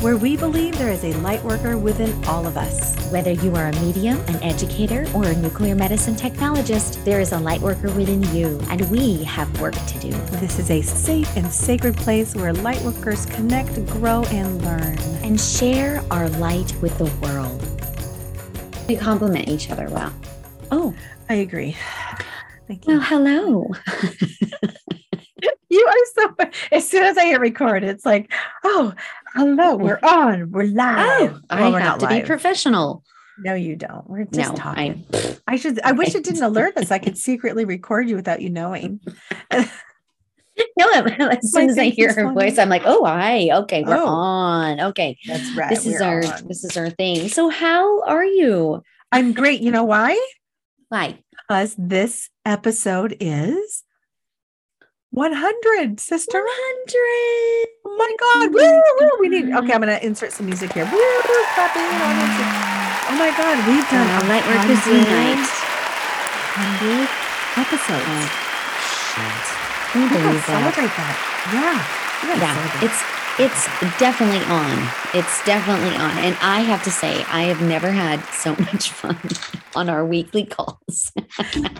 where we believe there is a light worker within all of us. Whether you are a medium, an educator, or a nuclear medicine technologist, there is a light worker within you, and we have work to do. This is a safe and sacred place where light workers connect, grow, and learn. And share our light with the world. We complement each other well. Oh, I agree. Thank you. Well, hello. you are so as soon as I hit record, it's like, oh, hello, we're on, we're oh, live. Oh, I have to live. be professional. No, you don't. We're just no, talking. I, I should. I wish it didn't alert us. I could secretly record you without you knowing. no, as soon as I hear her voice, I'm like, oh, hi. Okay, we're oh, on. Okay, that's right. This is our on. this is our thing. So, how are you? I'm great. You know why? Why? Because this episode is 100, sister. 100. Oh my God. Woo, woo. We need, okay, I'm going to insert some music here. Woo, woo, clapping. Oh my God. We've done a Lightworkers Unite. 100 episodes. Oh, shit. Oh, Believe that? Celebrate that. Yeah. Yeah. It's, it's definitely on. It's definitely on. And I have to say, I have never had so much fun on our weekly calls.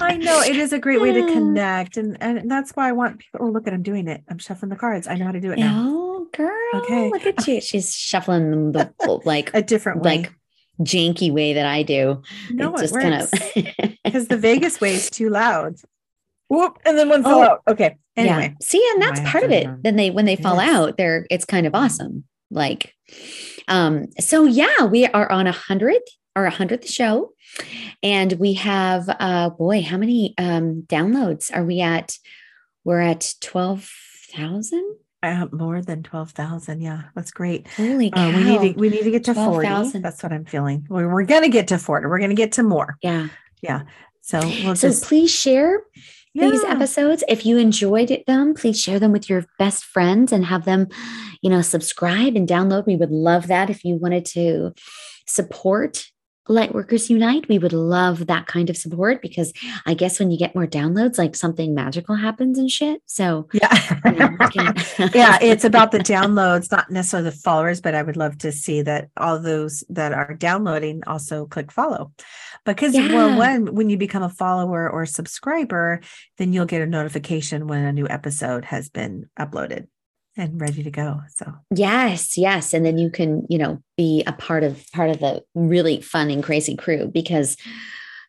I know it is a great way to connect. And and that's why I want people. Oh, look at I'm doing it. I'm shuffling the cards. I know how to do it now. Oh, girl. Okay. Look at you. She's shuffling them the like a different way. Like janky way that I do. No, it just kind of because the Vegas way is too loud. Whoop, and then one fell oh, out. Okay. Anyway. Yeah. See, and that's part of it. Then they when they fall yes. out, they're it's kind of awesome. Like, um, so yeah, we are on a hundred or a hundredth show. And we have uh boy, how many um downloads are we at? We're at twelve thousand. Uh, more than 12,000. Yeah, that's great. Holy cow. Uh, we need to, we need to get to 12, 40. That's what I'm feeling. We're, we're going to get to 40. We're going to get to more. Yeah. Yeah. So, we'll so just, please share yeah. these episodes. If you enjoyed them, please share them with your best friends and have them, you know, subscribe and download. We would love that if you wanted to support Lightworkers Unite. We would love that kind of support because I guess when you get more downloads, like something magical happens and shit. So yeah, you know, can... yeah, it's about the downloads, not necessarily the followers, but I would love to see that all those that are downloading also click follow. Because yeah. well, when when you become a follower or subscriber, then you'll get a notification when a new episode has been uploaded and ready to go so. Yes yes and then you can you know be a part of part of the really fun and crazy crew because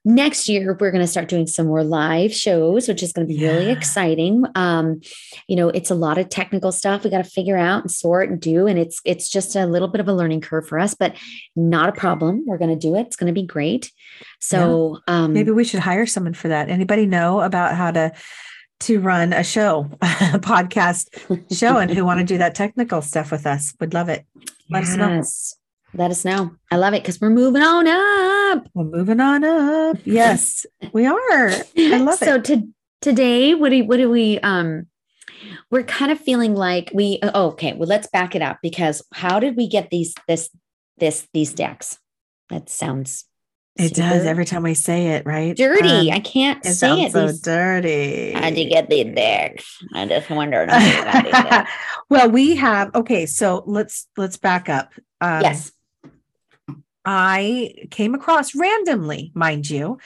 next year we're going to start doing some more live shows which is going to be yeah. really exciting. Um you know it's a lot of technical stuff we got to figure out and sort and do and it's it's just a little bit of a learning curve for us but not a problem. We're going to do it. It's going to be great. So yeah. um maybe we should hire someone for that. Anybody know about how to to run a show, a podcast show, and who want to do that technical stuff with us would love it. Let yes. us know. Let us know. I love it because we're moving on up. We're moving on up. Yes, we are. I love so it. So to, today, what do what do we um we're kind of feeling like we oh, okay, well let's back it up because how did we get these this this these decks? That sounds it does every time we say it, right? Dirty. Um, I can't it say it. It's so these, dirty. How'd you get the dicks? I just wondered. well, we have okay. So let's let's back up. Um, yes. I came across randomly, mind you,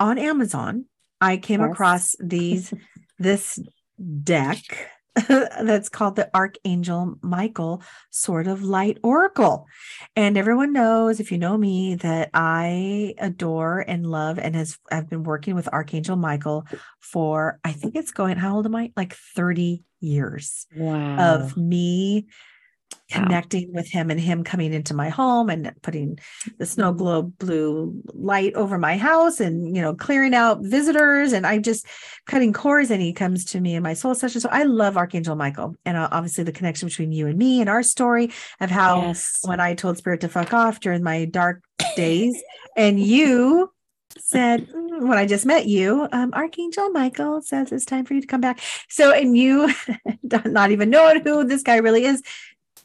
on Amazon. I came across these this deck that's called the Archangel Michael Sword of Light Oracle. And everyone knows, if you know me, that I adore and love and has I've been working with Archangel Michael for I think it's going, how old am I? Like 30 years wow. of me connecting with him and him coming into my home and putting the snow mm-hmm. globe blue light over my house and you know clearing out visitors and i'm just cutting cords and he comes to me in my soul session so i love archangel michael and uh, obviously the connection between you and me and our story of how yes. when i told spirit to fuck off during my dark days and you said mm, when I just met you, um, Archangel Michael says it's time for you to come back. So, and you, not even knowing who this guy really is,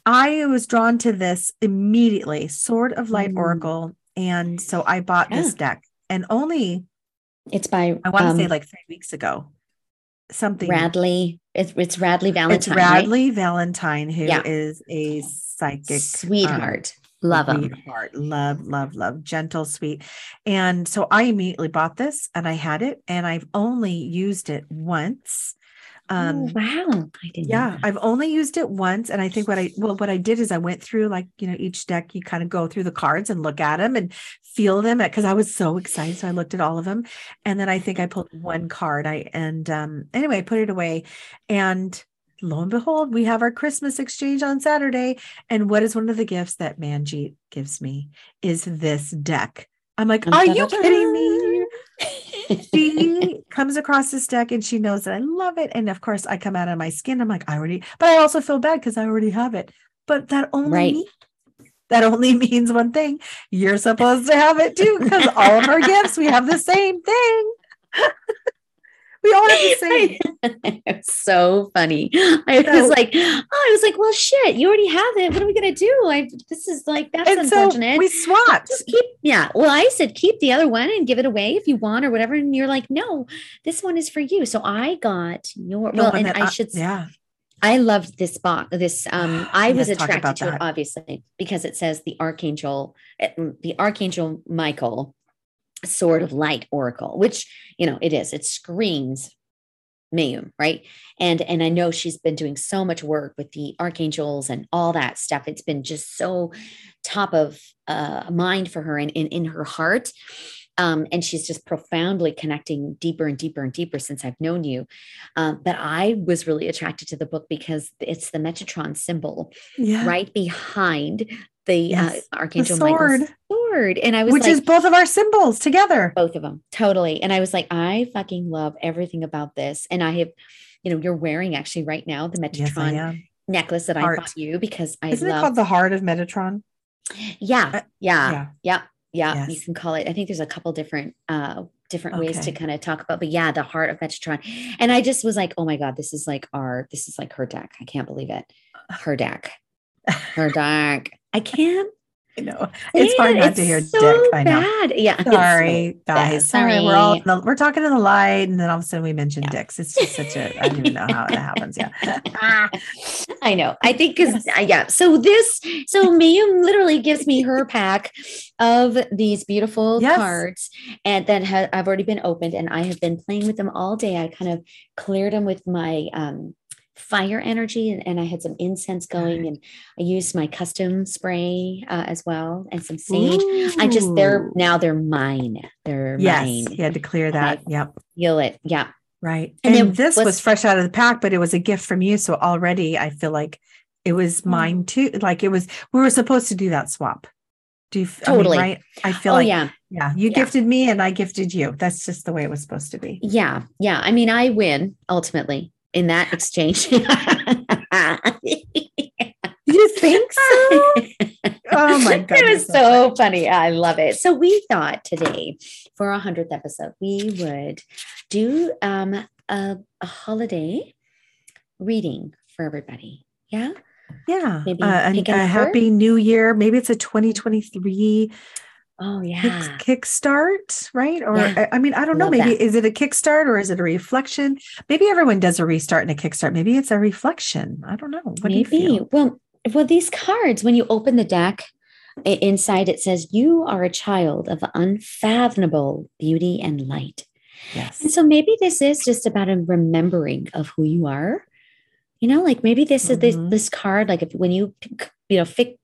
I was drawn to this immediately, Sword of Light Mm. Oracle. And so I bought this deck and only, It's by I want to um, say like three weeks ago. Something. Radleigh. It's, it's Radleigh it's Valentine. right? Radleigh Valentine, who is Yeah. a psychic um, Sweetheart. Love him. sweetheart. Love, love, love, gentle, sweet. And so I immediately bought this and I had it and I've only used it once. Um oh, wow. I didn't yeah. I've only used it once. And I think what I well, what I did is I went through like, you know, each deck, you kind of go through the cards and look at them and feel them because I was so excited. So I looked at all of them. And then I think I pulled one card. I and um anyway, I put it away. And lo and behold, we have our Christmas exchange on Saturday. And what is one of the gifts that Manjeet gives me is this deck. I'm like, are you kidding me? She comes across this deck and she knows that I love it. And of course, I come out of my skin. I'm like, I already, but I also feel bad because I already have it. But that only Right. means- that only means one thing. You're supposed to have it too, because all of our gifts, we have the same thing. we all have the same. it's so funny. I So- was like, oh, I was like, well, shit, you already have it. What are we gonna do? I this is like that's And so unfortunate. we swapped. Just keep, yeah. Well, I said keep the other one and give it away if you want or whatever. And you're like, no, this one is for you. So I got your The well, and that I should yeah. I loved this box. This um, I was attracted to it obviously because it says the archangel, eh, mm, the archangel Michael, sword of light oracle, which you know it is. It screams Mayum, right? And and I know she's been doing so much work with the archangels and all that stuff. It's been just so top of uh, mind for her and in, in her heart. Um, and she's just profoundly connecting deeper and deeper and deeper since I've known you. Um, but I was really attracted to the book because it's the Metatron symbol Yeah. right behind the Yes, uh, Archangel sword. Michael's sword. And I was Which like, is both of our symbols together. both of them totally. And i was like i fucking love everything about this. And i have you know you're wearing actually right now the metatron am. necklace that i bought you because i Isn't it called the heart of Metatron? yeah. Uh, yeah. yeah. yeah yeah you can call it i think there's a couple different uh different ways to kind of talk about but yeah the heart of metatron. And i just was like oh my god this is like our this is like her deck. I can't believe it. Her deck. Her deck i can't I know. It's hard not It's to hear so dick. I know. bad. yeah Sorry, guys. Sorry, we're all Sorry. we're talking in the light, and then all of a sudden we mention Yeah. dicks. It's just such a I don't even know how it happens. Yeah. I know. I think because Yes. yeah. So this, so Mayum literally gives me her pack of these beautiful Yes. cards, and that ha- have already been opened, and I have been playing with them all day. I kind of cleared them with my um, fire energy, and, and I had some incense going, and I used my custom spray uh, as well, and some sage. I just they're now they're mine. They're yes. mine. You had to clear that. Yep. Feel it. Yeah. Right. And And, this was, was- fresh out of the pack, but it was a gift from you. So already I feel like it was mine too. Like it was, we were supposed to do that swap. Do you f- I mean, Totally. right? I feel oh like, yeah. yeah, you Yeah. gifted me and I gifted you. That's just the way it was supposed to be. Yeah, yeah. I mean, I win ultimately in that exchange. You think so? Oh my god. It was so funny. I love it. So we thought today for our hundredth episode, we would do um a, a holiday reading for everybody. Yeah. Yeah. Maybe Uh, a a happy new year. Maybe it's a 2023 Oh yeah. kickstart, right? Or Yeah. I I mean, I don't know. Love Maybe that. is it a kickstart or is it a reflection? Maybe everyone does a restart and a kickstart. Maybe it's a reflection. I don't know. What do you Maybe. feel? Well, well, these cards, when you open the deck, inside it says, You are a child of unfathomable beauty and light. Yes. And so maybe this is just about a remembering of who you are. You know, like maybe this is this Mhm. this card, like if when you you know fi-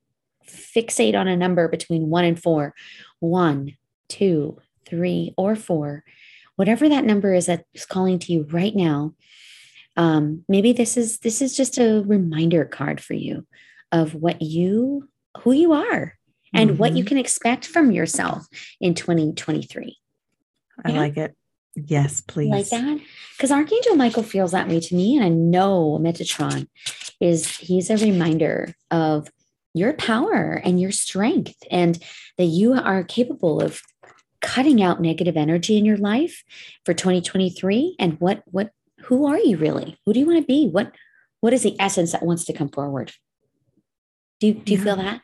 fixate on a number between one and four, one, two, three, or four, whatever that number is that is calling to you right now. Um, maybe this is this is just a reminder card for you of what you who you are and what you Mhm. can expect from yourself in 2023 I yeah. like it. Yes, please. like that because archangel michael feels that way to me and i know metatron is he's a reminder of your power and your strength and that you are capable of cutting out negative energy in your life for 2023 and what what who are you really who do you want to be what what is the essence that wants to come forward Do you, do you Yeah. feel that?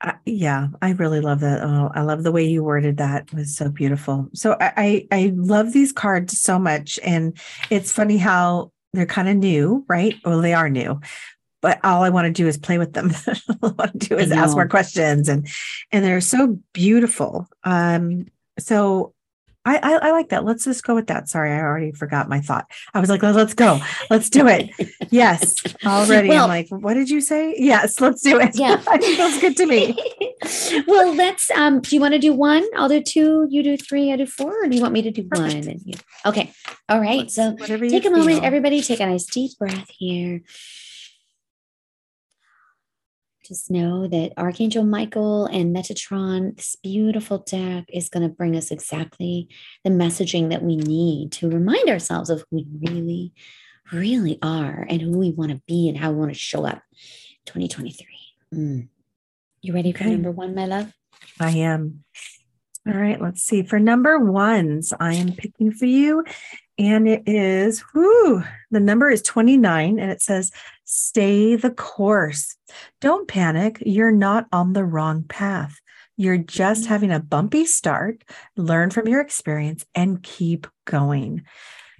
I, yeah, I really love that. Oh, I love the way you worded that. It was so beautiful. So I, I I love these cards so much, and it's funny how they're kind of new, right? Well, they are new, but all I want to do is play with them. all I want to do is ask more questions, and and they're so beautiful. Um, so. I, I, I like that. Let's just go with that. Sorry, I already forgot my thought. I was like, let's go. Let's do it. Yes. Already. Well- I'm like, what did you say? Yes, let's do it. Yeah. it feels good to me. well, let's. Um, do you want to do one? I'll do two. You do three. I do four. Or do you want me to do Perfect. one? And you, okay. All right. Let's- So take a moment, feel. everybody. Take a nice deep breath here. Just know that Archangel Michael and Metatron, this beautiful deck, is going to bring us exactly the messaging that we need to remind ourselves of who we really, really are and who we want to be and how we want to show up 2023. Mm. You ready for Okay. number one, my love? I am. All right, let's see. For number ones, I am picking for you. And it is, whoo, the number is 29 and it says, stay the course. Don't panic. You're not on the wrong path. You're just mm-hmm. having a bumpy start. Learn from your experience and keep going.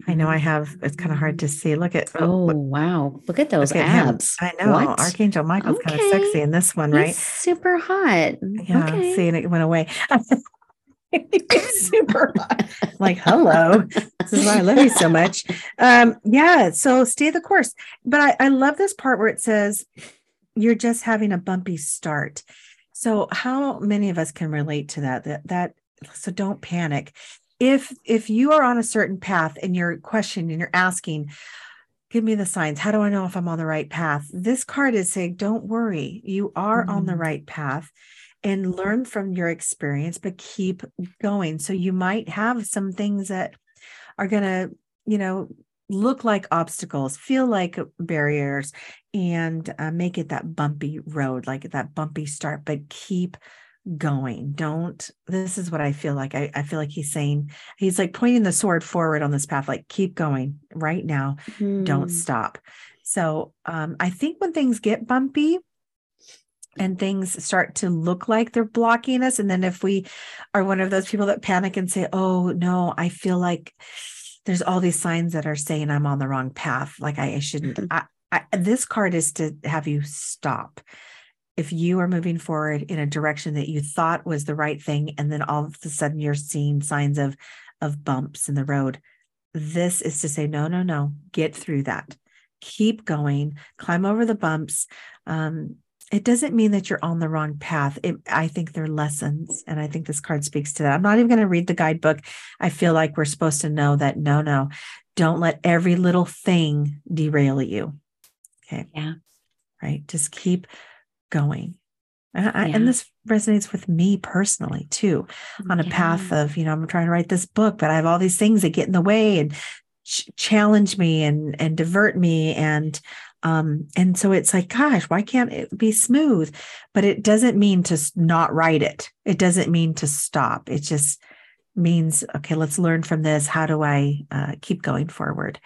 I know I mm-hmm. have, it's kind of hard to see. Look at, oh, oh, look- wow. Look at those look at him. abs. I know. What? Archangel Michael's kind of sexy in this one, right? He's super hot. Yeah, okay. see, and it went away. Super. Like, hello. This is why I love you so much. Um, yeah, so stay the course. But I, I love this part where it says you're just having a bumpy start. So how many of us can relate to that? That that so don't panic. If if you are on a certain path and you're questioning, and you're asking, give me the signs. How do I know if I'm on the right path? This card is saying, don't worry, you are on the Mhm. right path and learn from your experience, but keep going. So you might have some things that are going to, you know, look like obstacles, feel like barriers, and uh, make it that bumpy road, like that bumpy start, but keep going. Don't, this is what I feel like. I, I feel like he's saying, he's like pointing the sword forward on this path, like keep going right now don't Hmm. stop. So um, I think when things get bumpy and things start to look like they're blocking us, and then if we are one of those people that panic and say, "Oh no, I feel like there's all these signs that are saying I'm on the wrong path, like I, I shouldn't." Mhm. I, I, this card is to have you stop. If you are moving forward in a direction that you thought was the right thing, and then all of a sudden you're seeing signs of of bumps in the road, this is to say, no, no, no, get through that. Keep going, climb over the bumps. Um, it doesn't mean that you're on the wrong path. It, I think they're lessons. And I think this card speaks to that. I'm not even going to read the guidebook. I feel like we're supposed to know that no, no, don't let every little thing derail you. Okay. Yeah. Right. Just keep going. And, I, Yeah. and this resonates with me personally too mm, on a path of you know i'm trying to write this book but i have all these things that get in the way and ch- challenge me and and divert me and um and so it's like gosh why can't it be smooth? But it doesn't mean to not write it. It doesn't mean to stop. It just means okay let's learn from this. How do i uh, keep going forward?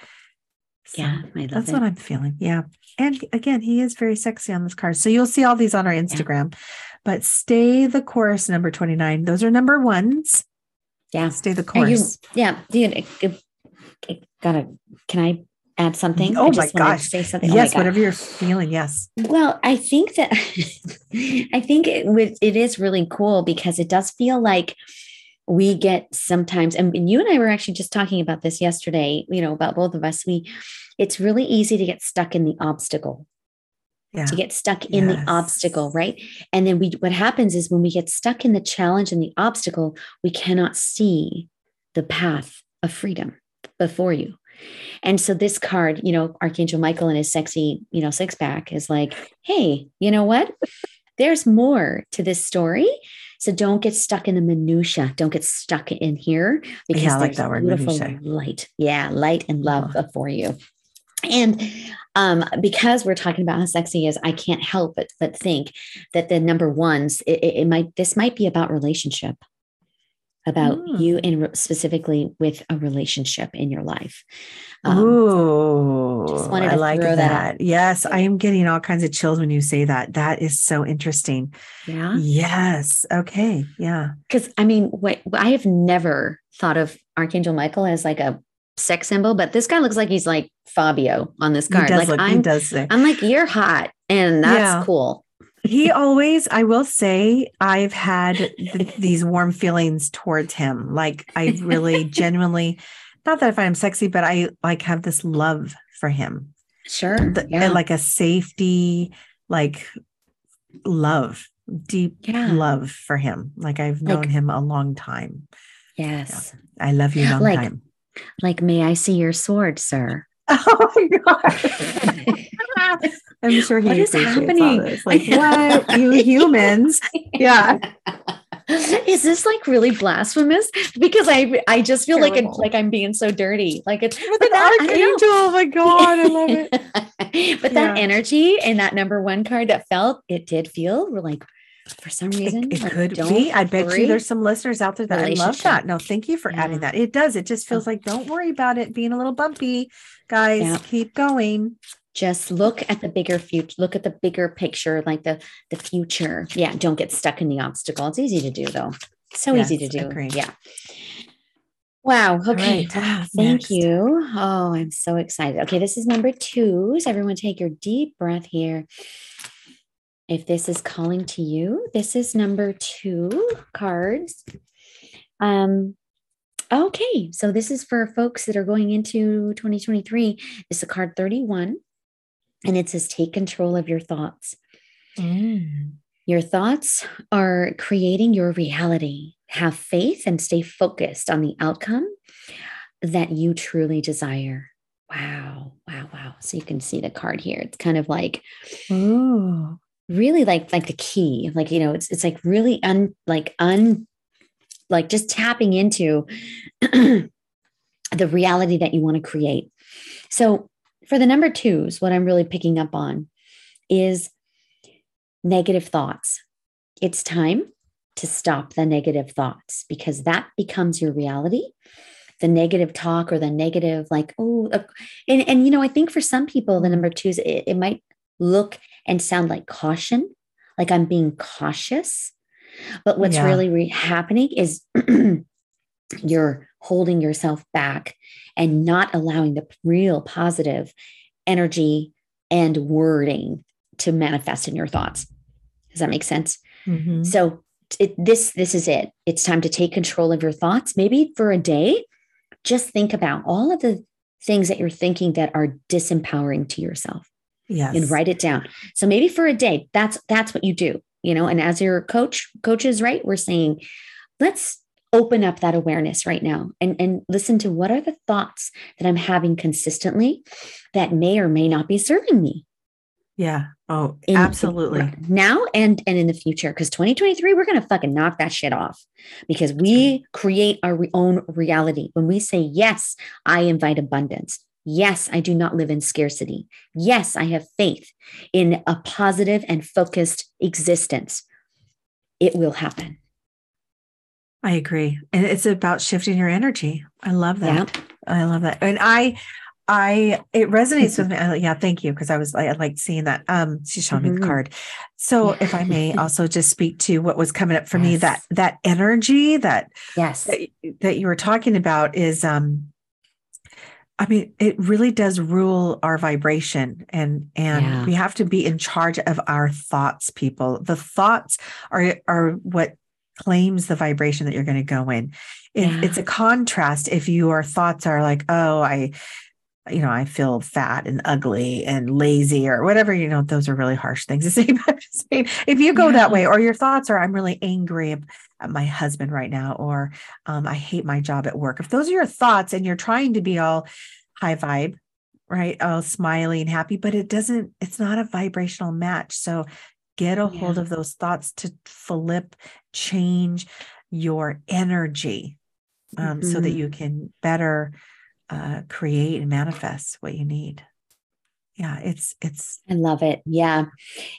So Yeah, that's it. what i'm feeling. Yeah. And again he is very sexy on this card. So you'll see all these on our instagram. But stay the course number 29 those are number ones. Yeah. stay the Are you, course. yeah. Dude, I, I- I gotta, can I add something? Oh my gosh. Say something. Oh yes, God. whatever you're feeling. Yes. Well, I think that I think it it is really cool because it does feel like we get sometimes and, and you and I were actually just talking about this yesterday, you know, about both of us. We it's really easy to get stuck in the obstacle. Yeah. To get stuck in Yes. the obstacle, right? And then we what happens is when we get stuck in the challenge and the obstacle, we cannot see the path of freedom before you. And so this card, you know, Archangel Michael and his sexy, you know, six pack is like, hey, you know what? There's more to this story. So don't get stuck in the minutia. Don't get stuck in here because Yeah, I like that word, beautiful minutia. light. Yeah, light and love Uh-huh. for you. And um, because we're talking about how sexy is, I can't help but but think that the number ones, it, it, it might this might be about relationship. About mm. you in specifically with a relationship in your life. Um, Ooh, I like that. that yes, I am getting all kinds of chills when you say that. That is so interesting. Yeah. Yes. Okay. Yeah. Because I mean, what I have never thought of Archangel Michael as like a sex symbol, but this guy looks like he's like Fabio on this card. like look, I'm, does I'm like, you're hot, and that's yeah. cool he always i will say i've had th- these warm feelings towards him. Like i really genuinely not that i find him sexy but i like have this love for him. Sure the, yeah. like a safety like love deep yeah. love for him. Like i've known like, him a long time. Yes. Yeah. i love you long like, time. like may i see your sword sir oh my god I'm sure he what is happening. Like, what you humans? Yeah. Is this like really blasphemous? Because I I just feel Terrible. like it, like I'm being so dirty. Like it's with an that, archangel. Oh my god, I love it. but yeah. that energy and that number one card that felt it did feel like for some reason. It, it like, could be. I bet you there's some listeners out there that I love that. No, thank you for yeah. adding that. It does. It just oh. feels like don't worry about it being a little bumpy, guys. Yeah. Keep going just look at the bigger future look at the bigger picture like the the future yeah don't get stuck in the obstacle it's easy to do though so yes, easy to do agreed. yeah wow okay right. Thank Next. you oh i'm so excited okay this is number two so everyone take your deep breath here if this is calling to you this is number two cards um Okay, so this is for folks that are going into 2023. This is a card 31 and it says take control of your thoughts. Mm. Your thoughts are creating your reality. Have faith and stay focused on the outcome that you truly desire. Wow, wow, wow. So you can see the card here. It's kind of like, oh, really like like the key. Like, you know, it's it's like really un like un like just tapping into the reality that you want to create. So for the number twos, what I'm really picking up on is negative thoughts. It's time to stop the negative thoughts because that becomes your reality. The negative talk or the negative, like, oh, and, and you know, I think for some people, the number twos, it, it might look and sound like caution, like I'm being cautious. But what's yeah. really re- happening is you're holding yourself back and not allowing the real positive energy and wording to manifest in your thoughts. Does that make sense? Mm-hmm. So it, this this is it. It's time to take control of your thoughts. Maybe for a day, just think about all of the things that you're thinking that are disempowering to yourself. Yes. And write it down. So maybe for a day, that's that's what you do, you know, and as your coach coaches, right? We're saying, let's open up that awareness right now and, and listen to what are the thoughts that I'm having consistently that may or may not be serving me. Yeah. Oh, in, absolutely. Now and and in the future, because 2023, we're gonna fucking knock that shit off because we create our own reality. When we say yes, I invite abundance. Yes, I do not live in scarcity. Yes, I have faith in a positive and focused existence. It will happen. I agree. And it's about shifting your energy. I love that. Yeah. I love that. And I, I, it resonates with me. I, yeah. Thank you. Cause I was like, I liked seeing that. Um, she's showing mm-hmm. me the mm-hmm. card. So if I may also just speak to what was coming up for yes. me, that, that energy that, yes, that, that you were talking about is, um, I mean, it really does rule our vibration and and yeah. we have to be in charge of our thoughts, people. The thoughts are are what claims the vibration that you're going to go in. It, yeah. It's a contrast if your thoughts are like, oh, I, you know, I feel fat and ugly and lazy or whatever, you know, those are really harsh things to say. But if you go yeah. that way, or your thoughts are, I'm really angry my husband right now, or um, I hate my job at work. If those are your thoughts and you're trying to be all high vibe, right? All smiley and happy, but it doesn't, it's not a vibrational match. So get a yeah. hold of those thoughts to flip, change your energy um, mm-hmm. so that you mm-hmm. can better uh, create and manifest what you need. Yeah, it's it's. I love it. Yeah,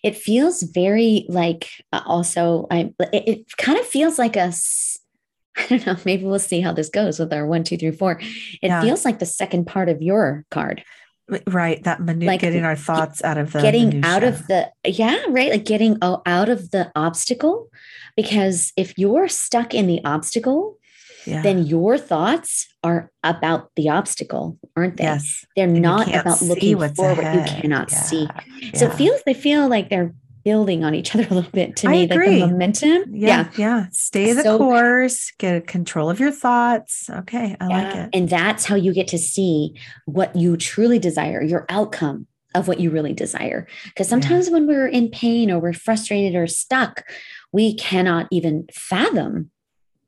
it feels very like uh, also. I it, it kind of feels like a I don't know. Maybe we'll see how this goes with our one, two, three, four. It Yeah. feels like the second part of your card. Right. That manu- Like, getting our thoughts out of the getting out of the yeah right like getting o- out of the obstacle because if you're stuck in the obstacle yeah. then your thoughts are about the obstacle aren't they yes. they're And not about looking forward ahead. you cannot Yeah, see so it feels they feel like they're building on each other a little bit to I me like the momentum yeah, yeah. Stay the So- course, get control of your thoughts. Okay. I like it. And that's how you get to see what you truly desire, your outcome of what you really desire. Because sometimes when we're in pain or we're frustrated or stuck, we cannot even fathom,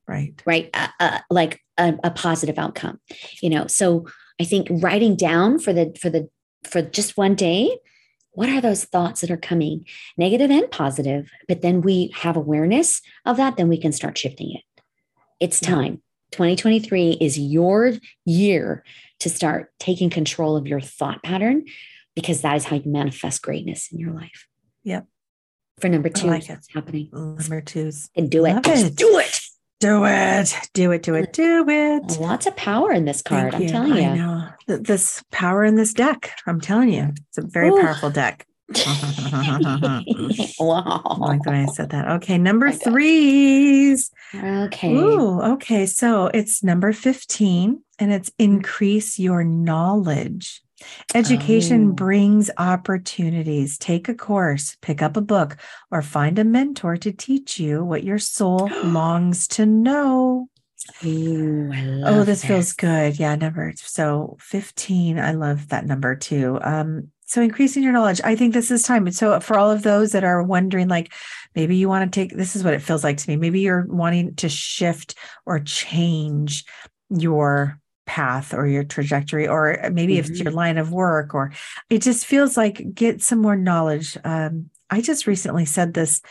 Right. right? Uh, uh, like a, a positive outcome, you know. So I think writing down for the for the for just one day, what are those thoughts that are coming, negative and positive? But then we have awareness of that, then we can start shifting it. It's time. 2023 is your year to start taking control of your thought pattern because that is how you manifest greatness in your life. Yep. For number I two, like it. happening? Number twos. And do it. It. do it. Do it. Do it. Do it. Do it. Lots of power in this card. Thank I'm you. telling I you. know. This power in this deck. I'm telling you. It's a very Ooh. powerful deck. wow. I like the way I said that. Okay. Number God. threes. Okay. Ooh, okay. So it's number 15 and it's increase your knowledge. Education Oh. brings opportunities. Take a course, pick up a book, or find a mentor to teach you what your soul longs to know. Ooh, Oh, love this feels good. Yeah, number so 15. I love that number too. Um, so increasing your knowledge. I think this is time. So for all of those that are wondering, like maybe you want to take this is what it feels like to me. Maybe you're wanting to shift or change your path or your trajectory, or maybe if it's your line of work, or it just feels like get some more knowledge. Um, I just recently said this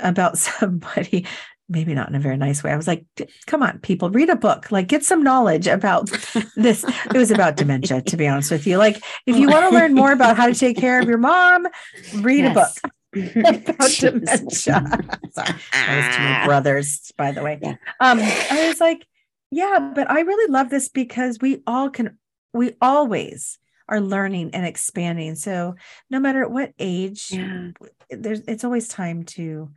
about somebody maybe not in a very nice way. I was like, come on, people, read a book, like get some knowledge about this. It was about dementia, to be honest with you. Like, if you want to learn more about how to take care of your mom, read a book about dementia. Sorry, that was to my brothers, by the way. Yeah. Um, I was like, yeah, but I really love this because we all can, we always are learning and expanding. So no matter what age, Yeah. there's it's always time to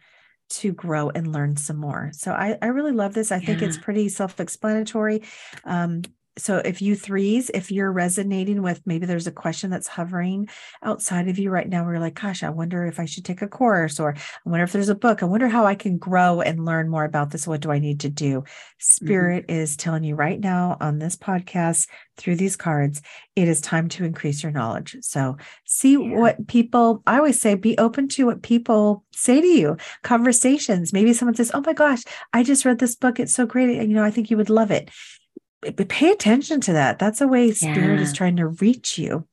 to grow and learn some more. So I I really love this. I think it's pretty self-explanatory. Um so if you threes, if you're resonating with maybe there's a question that's hovering outside of you right now, where you're like, gosh, I wonder if I should take a course or I wonder if there's a book. I wonder how I can grow and learn more about this. What do I need to do? Mm-hmm. Spirit is telling you right now on this podcast through these cards, it is time to increase your knowledge. So see Yeah. what people I always say be open to what people say to you. Conversations. Maybe someone says, "Oh my gosh, I just read this book. It's so great. You know, I think you would love it." Pay attention to that. That's a way spirit is trying to reach you.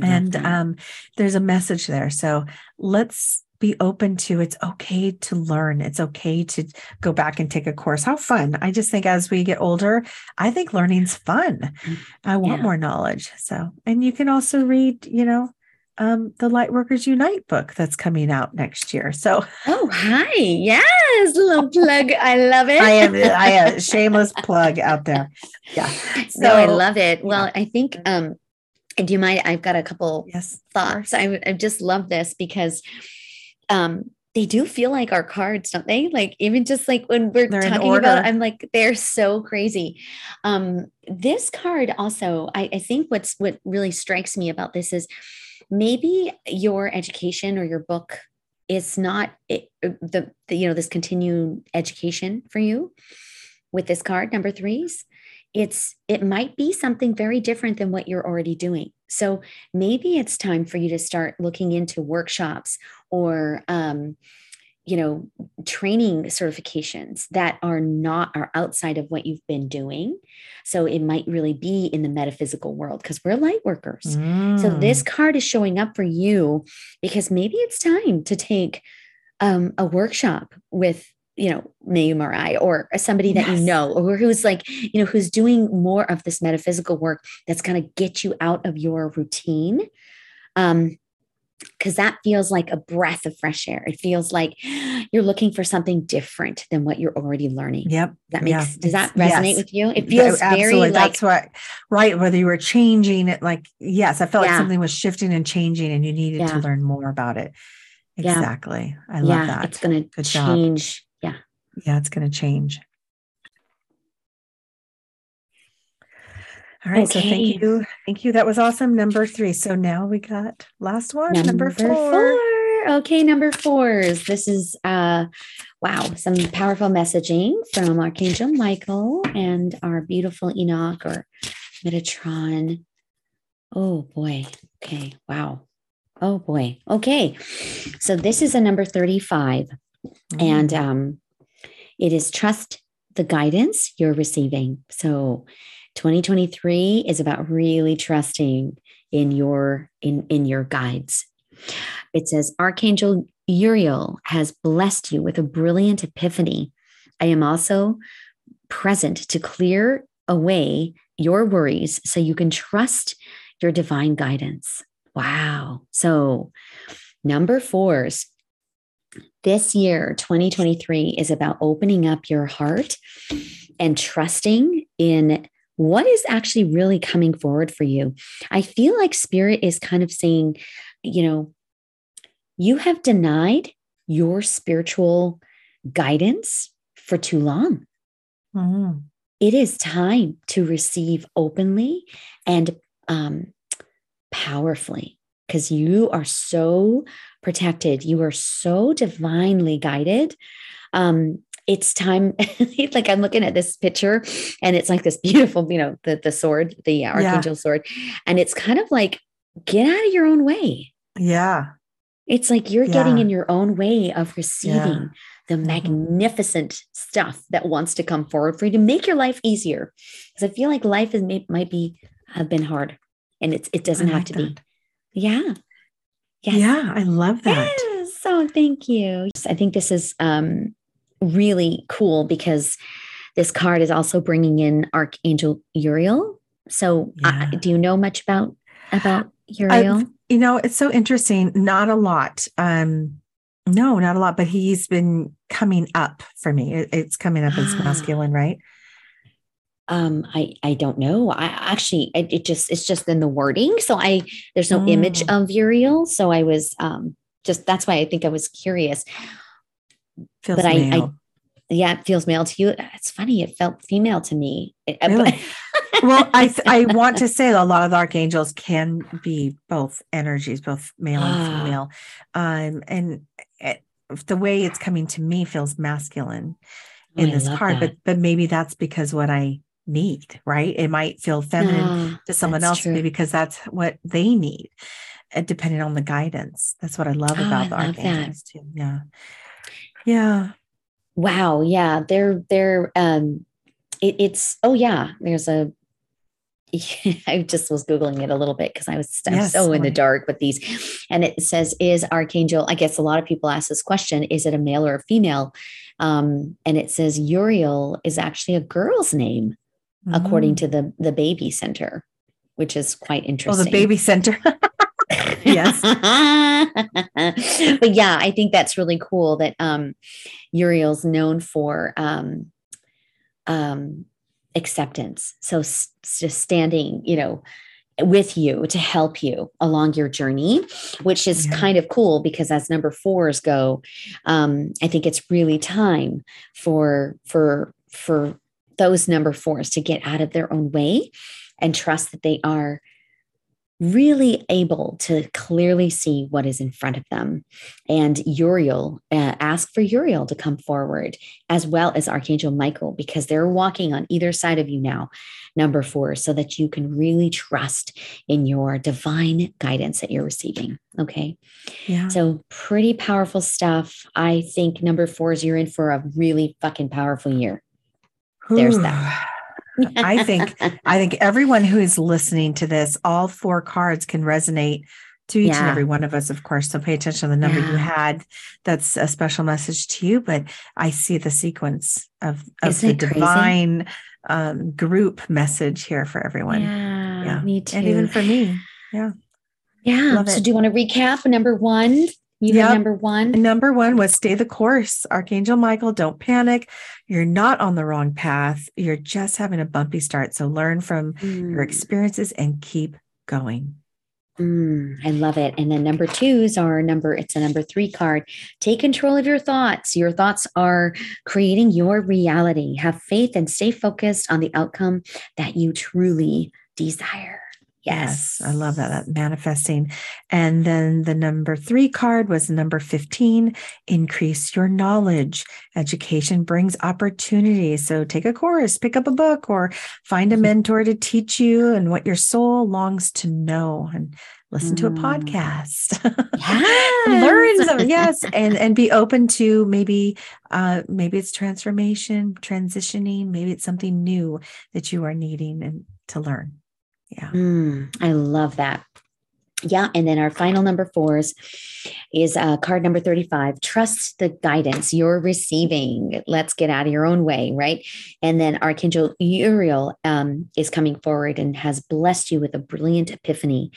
And um there's a message there. So let's be open to it's okay to learn. It's okay to go back and take a course. How fun. I just think as we get older, I think learning's fun. I want Yeah. more knowledge. So, and you can also read, you know, um, the Lightworkers Unite book that's coming out next year. So oh, hi. Yes. Little plug. I love it. I am I am shameless plug out there. Yeah. no, I love it. Well, I think, um, do you mind? I've got a couple Yes. thoughts. I, I just love this because um they do feel like our cards, don't they? Like even just like when we're They're talking about. I'm like, they're so crazy. Um, this card also, I, I think what's what really strikes me about this is maybe your education or your book is not it, the, the you know this continued education for you with this card number threes it's it might be something very different than what you're already doing. So maybe it's time for you to start looking into workshops or um, you know training certifications that are not are outside of what you've been doing so it might really be in the metaphysical world because we're light workers so Mm. this card is showing up for you because maybe it's time to take um, a workshop with you know Mayu Marai or somebody that Yes. you know or who's like you know who's doing more of this metaphysical work that's going to get you out of your routine um because that feels like a breath of fresh air. It feels like you're looking for something different than what you're already learning. Yep. That makes yeah. does that resonate yes. with you? It feels Absolutely. very like that's what right. Whether you were changing it, like yes, I felt yeah. like something was shifting and changing, and you needed yeah. to learn more about it. Exactly. I love that. It's going to change. Job. Yeah. Yeah, it's going to change. All right. Okay. So thank you. Thank you. That was awesome. Number three. So now we got last one, number, number four. four. Okay, number fours. This is uh wow, some powerful messaging from Archangel Michael and our beautiful Enoch or Metatron. Oh boy. Okay. Wow. Oh boy. Okay. So this is a number 35. Mm-hmm. And um it is trust the guidance you're receiving. So 2023 is about really trusting in your in in your guides. It says Archangel Uriel has blessed you with a brilliant epiphany. I am also present to clear away your worries so you can trust your divine guidance. Wow. So, number fours, this year, 2023, is about opening up your heart and trusting in what is actually really coming forward for you. I feel like spirit is kind of saying, you know, you have denied your spiritual guidance for too long. Mm-hmm. It is time to receive openly and um, powerfully because you are so protected. You are so divinely guided. Um, it's time like i'm looking at this picture and it's like this beautiful you know the the sword the archangel yeah. sword and it's kind of like get out of your own way yeah it's like you're yeah. getting in your own way of receiving yeah. the mm-hmm. magnificent stuff that wants to come forward for you to make your life easier because i feel like life is might be have been hard and it's it doesn't have to that. be yeah yes. yeah i love that yes. so thank you i think this is um really cool because this card is also bringing in Archangel Uriel. So, yeah. uh, do you know much about about Uriel? I, you know, it's so interesting. Not a lot. Um, no, not a lot. But he's been coming up for me. It, it's coming up as masculine, right? Um, I I don't know. I actually it, it, just it's just in the wording. So I there's no mm. image of Uriel. So I was um just that's why I think I was curious. Feels but I, I, yeah, it feels male to you. It's funny. It felt female to me. Really? well, I I want to say a lot of the archangels can be both energies, both male and ah. female, um, and it, the way it's coming to me feels masculine oh, in this card. That. But but maybe that's because what I need, right? It might feel feminine to someone else, true. maybe because that's what they need, uh, depending on the guidance. That's what I love oh, about I the love archangels that. too. Yeah. Yeah. Wow. Yeah. They're, they're, um, it, it's, oh, yeah. There's a, I just was Googling it a little bit because I was yes, so in the dark with these. And it says, is Archangel, I guess a lot of people ask this question, is it a male or a female? Um, and it says Uriel is actually a girl's name, mm. according to the, the baby center, which is quite interesting. Oh, the baby center. yes. but yeah, I think that's really cool that um, Uriel's known for um, um, acceptance. So s- just standing, you know, with you to help you along your journey, which is yeah. kind of cool because as number fours go, um, I think it's really time for for for those number fours to get out of their own way and trust that they are really able to clearly see what is in front of them. And Uriel, uh, ask for Uriel to come forward, as well as Archangel Michael, because they're walking on either side of you now, number four, so that you can really trust in your divine guidance that you're receiving. Okay. Yeah. So, pretty powerful stuff. I think number four is you're in for a really fucking powerful year. There's that. I think I think everyone who is listening to this, all four cards can resonate to each yeah. and every one of us, of course. So pay attention to the number yeah. you had. That's a special message to you. But I see the sequence of, of the divine um, group message here for everyone. Yeah, yeah, me too. And even for me. Yeah. Yeah. Love so it. do you want to recap number one? You Yep. number one. Number one was stay the course. Archangel Michael, don't panic. You're not on the wrong path. You're just having a bumpy start. So learn from your Mm, experiences and keep going. mm, I love it. And then number twos are number, it's a number three card. Take control of your thoughts. Your thoughts are creating your reality. Have faith and stay focused on the outcome that you truly desire. Yes. I love that, that manifesting. And then the number three card was number 15 increase your knowledge. Education brings opportunities. So take a course, pick up a book, or find a mentor to teach you and what your soul longs to know and listen to a Mm. podcast. Yes. learn some yes and and be open to maybe uh maybe it's transformation transitioning maybe it's something new that you are needing and to learn yeah Mm, I love that. Yeah. And then our final number fours is uh, card number 35 trust the guidance you're receiving. Let's get out of your own way, right? And then Archangel Uriel um, is coming forward and has blessed you with a brilliant epiphany.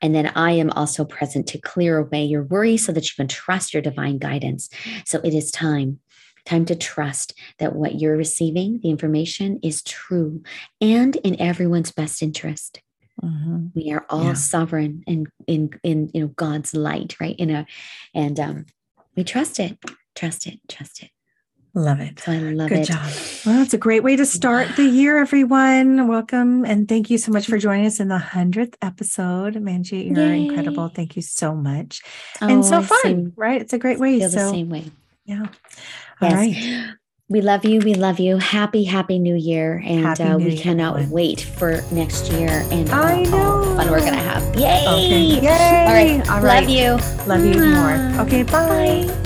And then I am also present to clear away your worry so that you can trust your divine guidance. So it is time. Time to trust that what you're receiving, the information, is true and in everyone's best interest. Mhm. we are all Yeah. sovereign and in in you know god's light right? In a and um we trust it trust it trust it. Love it. So i love it. good it. job. Well it's a great way to start the year everyone. Welcome and thank you so much for joining us in the 100th episode. Manji you're Yay. incredible. Thank you so much. And so I fun same- right? It's a great way. Feel the so same way. Yeah all yes. right. We love you. We love you. Happy happy new year. And uh, New we Year, cannot everyone. wait for next year. And I all the fun we're gonna have. Yay! Okay. Yay all right. All love you. Love you more. Okay bye. Bye.